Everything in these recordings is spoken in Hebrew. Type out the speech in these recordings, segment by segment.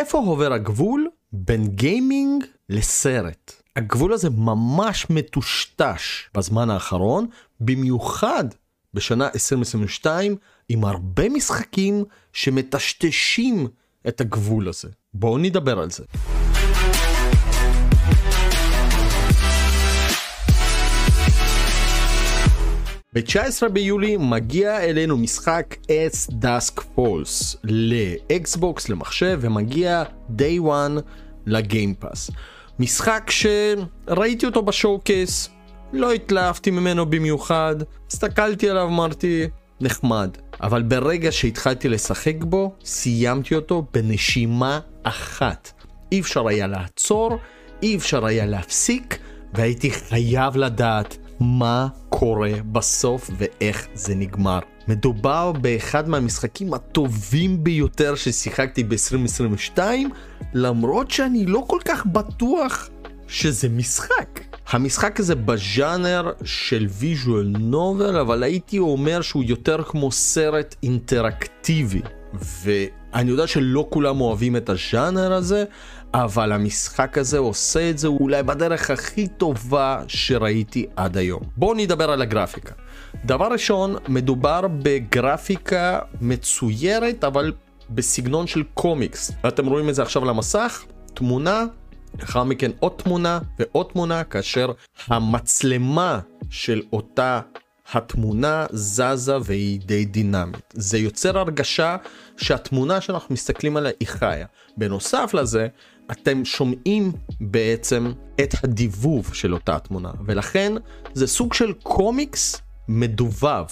איפה עובר הגבול בין גיימינג לסרט? הגבול הזה ממש מטושטש בזמן האחרון, במיוחד בשנה 2022, עם הרבה משחקים שמטשטשים את הגבול הזה. בואו נדבר על זה. ב-19 ביולי מגיע אלינו משחק S Dusk Falls לאקסבוקס, למחשב, ומגיע day one לגיימפאס. משחק שראיתי אותו בשואו קייס, לא התלהבתי ממנו במיוחד, הסתכלתי עליו, אמרתי, נחמד. אבל ברגע שהתחלתי לשחק בו, סיימתי אותו בנשימה אחת. אי אפשר היה לעצור, אי אפשר היה להפסיק, והייתי חייב לדעת מה קורה בסוף ואיך זה נגמר. מדובר באחד מהמשחקים הטובים ביותר ששיחקתי ב-2022, למרות שאני לא כל כך בטוח שזה משחק. המשחק הזה בז'אנר של ויז'ואל נובל, אבל הייתי אומר שהוא יותר כמו סרט אינטראקטיבי. ואני יודע שלא כולם אוהבים את הז'אנר הזה, אבל המשחק הזה עושה את זה אולי בדרך הכי טובה שראיתי עד היום. בואו נדבר על הגרפיקה. דבר ראשון, מדובר בגרפיקה מצוירת, אבל בסגנון של קומיקס. אתם רואים את זה עכשיו על המסך, תמונה, לאחר מכן עוד תמונה ועוד תמונה, כאשר המצלמה של אותה התמונה זזה והיא די דינמית. זה יוצר הרגשה שהתמונה שאנחנו מסתכלים עליה היא חיה. בנוסף לזה, אתם שומעים בעצם את הדיבוב של אותה תמונה, ולכן זה סוג של קומיקס מדובב.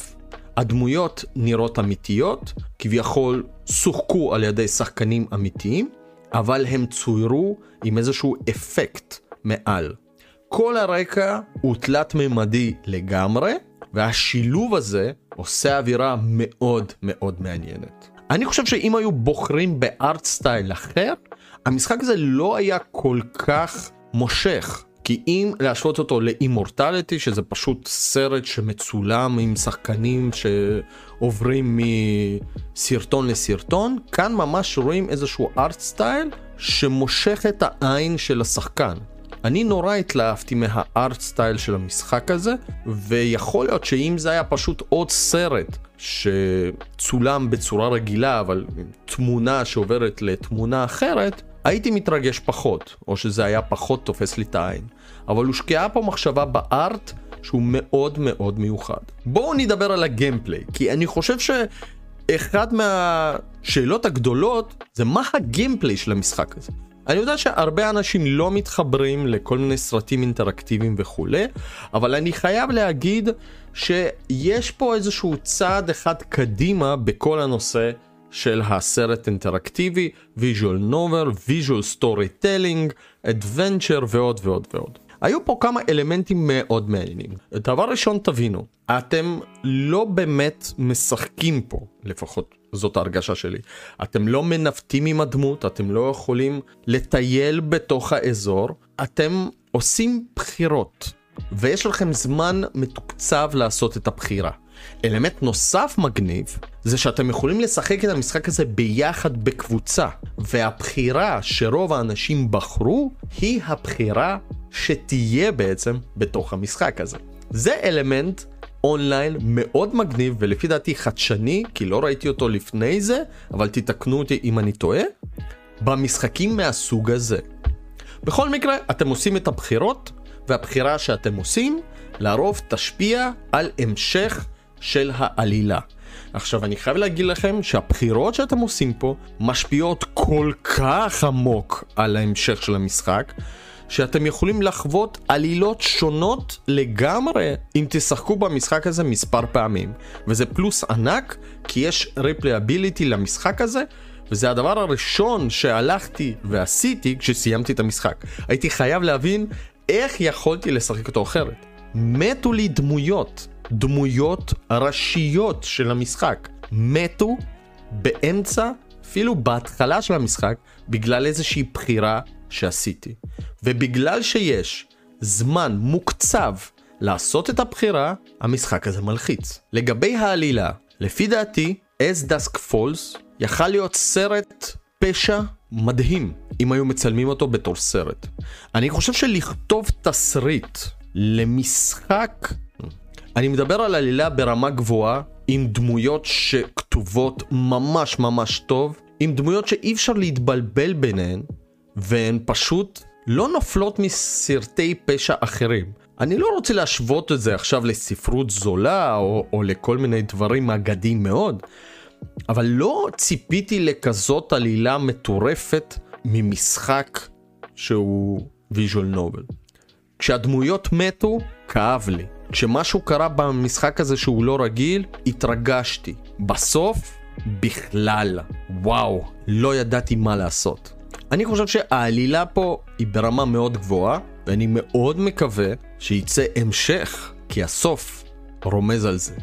הדמויות נראות אמיתיות, כביכול שוחקו על ידי שחקנים אמיתיים, אבל הם צוירו עם איזשהו אפקט מעל. כל הרקע הוא תלת מימדי לגמרי, והשילוב הזה עושה אווירה מאוד מאוד מעניינת. אני חושב שאם היו בוחרים בארט סטייל אחר, המשחק הזה לא היה כל כך מושך. כי אם להשוות אותו לאימורטליטי, שזה פשוט סרט שמצולם עם שחקנים שעוברים מסרטון לסרטון, כאן ממש רואים איזשהו ארט סטייל שמושך את העין של השחקן. אני נורא התלהבתי מהארט סטייל של המשחק הזה, ויכול להיות שאם זה היה פשוט עוד סרט שצולם בצורה רגילה, אבל תמונה שעוברת לתמונה אחרת, הייתי מתרגש פחות, או שזה היה פחות תופס לי את העין. אבל הושקעה פה מחשבה בארט שהוא מאוד מאוד מיוחד. בואו נדבר על הגיימפליי, כי אני חושב שאחד מהשאלות הגדולות זה מה הגיימפליי של המשחק הזה. אני יודע שהרבה אנשים לא מתחברים לכל מיני סרטים אינטראקטיביים וכולי, אבל אני חייב להגיד שיש פה איזשהו צעד אחד קדימה בכל הנושא של הסרט אינטראקטיבי, visual novel, visual storytelling, adventure ועוד ועוד ועוד. היו פה כמה אלמנטים מאוד מעניינים. דבר ראשון תבינו, אתם לא באמת משחקים פה, לפחות זאת ההרגשה שלי. אתם לא מנווטים עם הדמות, אתם לא יכולים לטייל בתוך האזור, אתם עושים בחירות, ויש לכם זמן מתוקצב לעשות את הבחירה. אלמנט נוסף מגניב זה שאתם יכולים לשחק את המשחק הזה ביחד בקבוצה והבחירה שרוב האנשים בחרו היא הבחירה שתהיה בעצם בתוך המשחק הזה. זה אלמנט אונליין מאוד מגניב ולפי דעתי חדשני כי לא ראיתי אותו לפני זה אבל תתקנו אותי אם אני טועה במשחקים מהסוג הזה. בכל מקרה אתם עושים את הבחירות והבחירה שאתם עושים לרוב תשפיע על המשך של העלילה. עכשיו אני חייב להגיד לכם שהבחירות שאתם עושים פה משפיעות כל כך עמוק על ההמשך של המשחק שאתם יכולים לחוות עלילות שונות לגמרי אם תשחקו במשחק הזה מספר פעמים. וזה פלוס ענק כי יש ריפליאביליטי למשחק הזה וזה הדבר הראשון שהלכתי ועשיתי כשסיימתי את המשחק. הייתי חייב להבין איך יכולתי לשחק אותו אחרת. מתו לי דמויות דמויות ראשיות של המשחק מתו באמצע, אפילו בהתחלה של המשחק, בגלל איזושהי בחירה שעשיתי. ובגלל שיש זמן מוקצב לעשות את הבחירה, המשחק הזה מלחיץ. לגבי העלילה, לפי דעתי, As Dusk Falls יכל להיות סרט פשע מדהים אם היו מצלמים אותו בתור סרט. אני חושב שלכתוב תסריט למשחק, אני מדבר על עלילה ברמה גבוהה, עם דמויות שכתובות ממש ממש טוב, עם דמויות שאי אפשר להתבלבל ביניהן, והן פשוט לא נופלות מסרטי פשע אחרים. אני לא רוצה להשוות את זה עכשיו לספרות זולה או, או לכל מיני דברים אגדיים מאוד, אבל לא ציפיתי לכזאת עלילה מטורפת ממשחק שהוא ויז'ואל נובל. כשהדמויות מתו, כאב לי. כשמשהו קרה במשחק הזה שהוא לא רגיל, התרגשתי. בסוף, בכלל. וואו, לא ידעתי מה לעשות. אני חושב שהעלילה פה היא ברמה מאוד גבוהה, ואני מאוד מקווה שייצא המשך, כי הסוף רומז על זה.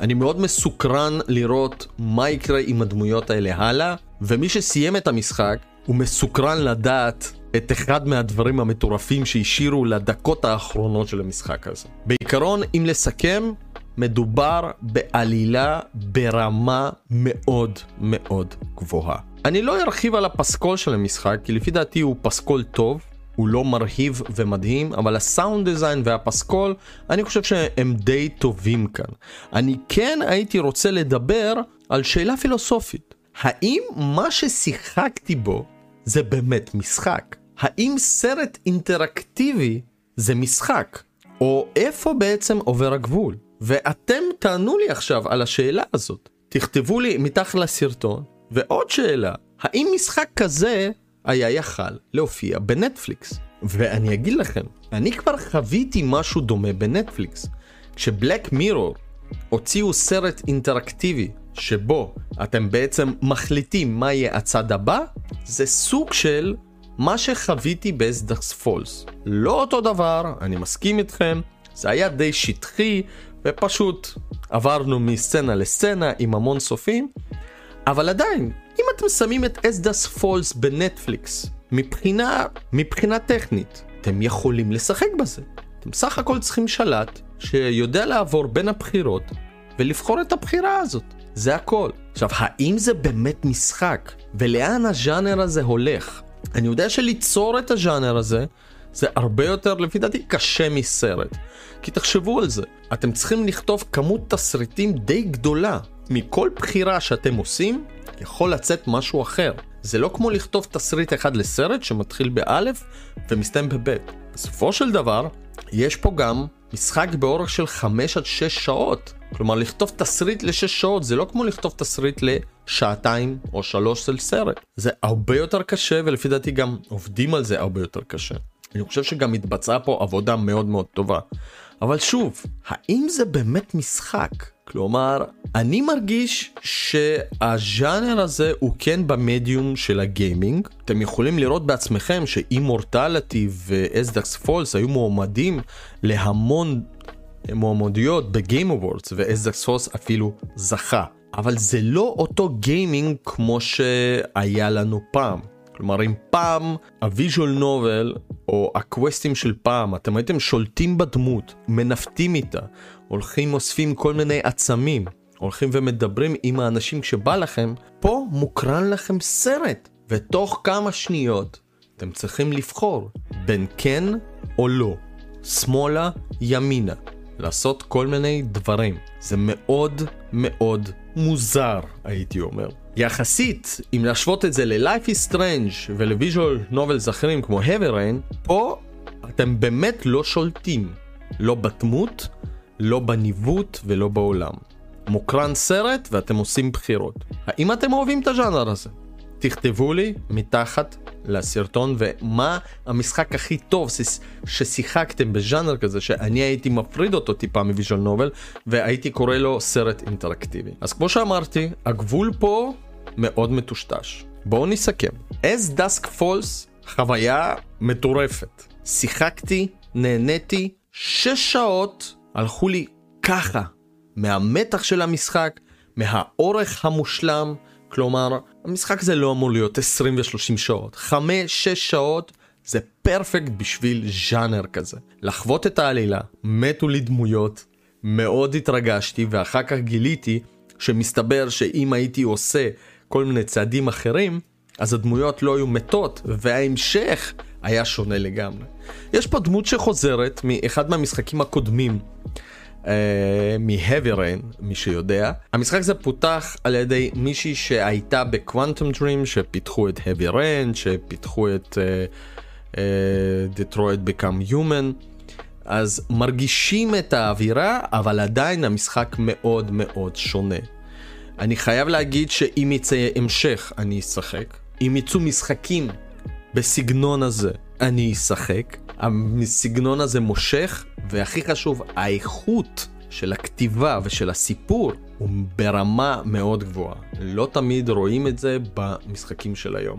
אני מאוד מסוקרן לראות מה יקרה עם הדמויות האלה הלאה, ומי שסיים את המשחק, הוא מסוקרן לדעת את אחד מהדברים המטורפים שהשאירו לדקות האחרונות של המשחק הזה. בעיקרון, אם לסכם, מדובר בעלילה ברמה מאוד מאוד גבוהה. אני לא ארחיב על הפסקול של המשחק, כי לפי דעתי הוא פסקול טוב, הוא לא מרהיב ומדהים, אבל הסאונד דיזיין והפסקול, אני חושב שהם די טובים כאן. אני כן הייתי רוצה לדבר על שאלה פילוסופית. האם מה ששיחקתי בו זה באמת משחק? האם סרט אינטראקטיבי זה משחק? או איפה בעצם עובר הגבול? ואתם תענו לי עכשיו על השאלה הזאת. תכתבו לי מתחת לסרטון. ועוד שאלה, האם משחק כזה היה יכל להופיע בנטפליקס? ואני אגיד לכם, אני כבר חוויתי משהו דומה בנטפליקס. כשבלק מירור הוציאו סרט אינטראקטיבי שבו אתם בעצם מחליטים מה יהיה הצד הבא, זה סוג של מה שחוויתי באסדקס פולס. לא אותו דבר, אני מסכים איתכם, זה היה די שטחי ופשוט עברנו מסצנה לסצנה עם המון סופים, אבל עדיין, אם אתם שמים את אסדס פולס בנטפליקס, מבחינה, מבחינה טכנית, אתם יכולים לשחק בזה. אתם סך הכל צריכים שלט שיודע לעבור בין הבחירות ולבחור את הבחירה הזאת. זה הכל. עכשיו, האם זה באמת משחק? ולאן הז'אנר הזה הולך? אני יודע שליצור את הז'אנר הזה זה הרבה יותר לפי דעתי קשה מסרט. כי תחשבו על זה, אתם צריכים לכתוב כמות תסריטים די גדולה. מכל בחירה שאתם עושים, יכול לצאת משהו אחר. זה לא כמו לכתוב תסריט אחד לסרט שמתחיל באלף ומסתיים בבית. בסופו של דבר, יש פה גם משחק באורך של 5 עד 6 שעות. כלומר, לכתוב תסריט ל-6 שעות זה לא כמו לכתוב תסריט לשעתיים או שלוש של סרט. זה הרבה יותר קשה ולפי דעתי גם עובדים על זה הרבה יותר קשה. אני חושב שגם התבצעה פה עבודה מאוד מאוד טובה. אבל שוב, האם זה באמת משחק? כלומר, אני מרגיש שהז'אנר הזה הוא כן במדיום של הגיימינג. אתם יכולים לראות בעצמכם ש Immortality ו As Dusk Falls היו מועמדים להמון מועמדויות ב Game Awards ו As Dusk Falls אפילו זכה. אבל זה לא אותו גיימינג כמו שהיה לנו פעם. כלומר אם פעם ה visual novel או הקווסטים של פעם אתם הייתם שולטים בדמות, מנווטים איתה, הולכים אוספים כל מיני עצמים, הולכים ומדברים עם האנשים כשבא לכם, פה מוקרן לכם סרט, ותוך כמה שניות אתם צריכים לבחור בין כן או לא, שמאלה, ימינה, לעשות כל מיני דברים. זה מאוד מאוד מוזר, הייתי אומר. יחסית, אם להשוות את זה ל-Life is Strange ולוויז'ואל נובלס אחרים כמו Heavy Rain, פה אתם באמת לא שולטים, לא בדמות, לא בניווט ולא בעולם. מוקרן סרט ואתם עושים בחירות. האם אתם אוהבים את הז'אנר הזה? תכתבו לי מתחת לסרטון ומה המשחק הכי טוב ששיחקתם בז'אנר כזה שאני הייתי מפריד אותו טיפה מוויז'ל נובל והייתי קורא לו סרט אינטראקטיבי. אז כמו שאמרתי, הגבול פה מאוד מטושטש. בואו נסכם. As Dusk Falls חוויה מטורפת. שיחקתי, נהניתי, שש שעות הלכו לי ככה, מהמתח של המשחק, מהאורך המושלם, כלומר, המשחק הזה לא אמור להיות 20 ו-30 שעות, 5-6 שעות זה פרפקט בשביל ז'אנר כזה. לחוות את העלילה, מתו לי דמויות, מאוד התרגשתי ואחר כך גיליתי שמסתבר שאם הייתי עושה כל מיני צעדים אחרים, אז הדמויות לא היו מתות, וההמשך היה שונה לגמרי. יש פה דמות שחוזרת מאחד מהמשחקים הקודמים, מ-Heavy Rain, מי שיודע. המשחק הזה פותח על ידי מישהי שהייתה בקוואנטום דרים, שפיתחו את Rain, שפיתחו את uh, uh, Detroit Become Human. אז מרגישים את האווירה, אבל עדיין המשחק מאוד מאוד שונה. אני חייב להגיד שאם יצא המשך, אני אשחק. אם יצאו משחקים בסגנון הזה, אני אשחק. הסגנון הזה מושך, והכי חשוב, האיכות של הכתיבה ושל הסיפור הוא ברמה מאוד גבוהה. לא תמיד רואים את זה במשחקים של היום.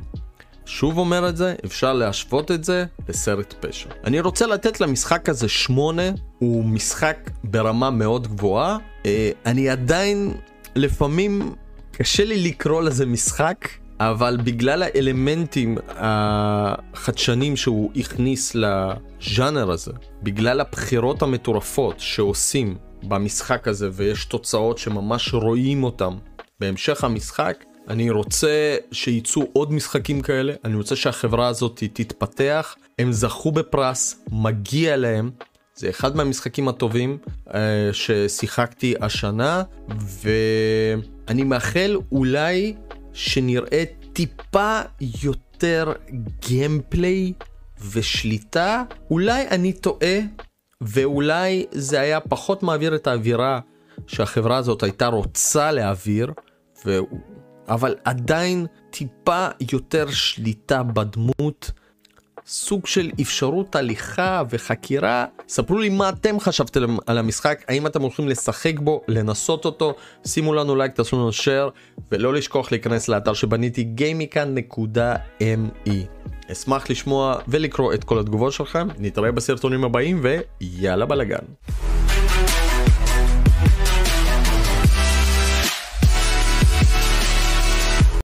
שוב אומר את זה, אפשר להשוות את זה לסרט פשע. אני רוצה לתת למשחק הזה שמונה, הוא משחק ברמה מאוד גבוהה. אה, אני עדיין, לפעמים קשה לי לקרוא לזה משחק, אבל בגלל האלמנטים החדשנים שהוא הכניס לז'אנר הזה, בגלל הבחירות המטורפות שעושים במשחק הזה ויש תוצאות שממש רואים אותם בהמשך המשחק, אני רוצה שייצאו עוד משחקים כאלה, אני רוצה שהחברה הזאת תתפתח, הם זכו בפרס, מגיע להם, זה אחד מהמשחקים הטובים uh, ששיחקתי השנה, ואני מאחל אולי שנראה טיפה יותר גיימפליי ושליטה, אולי אני טועה, ואולי זה היה פחות מעביר את האווירה שהחברה הזאת הייתה רוצה להעביר, ו... אבל עדיין טיפה יותר שליטה בדמות, סוג של אפשרות הליכה וחקירה. ספרו לי מה אתם חשבתם על המשחק, האם אתם הולכים לשחק בו, לנסות אותו, שימו לנו לייק, תעשו לנו שייר, ולא לשכוח להיכנס לאתר שבניתי gamican.me. אשמח לשמוע ולקרוא את כל התגובות שלכם, נתראה בסרטונים הבאים ויאללה בלאגן.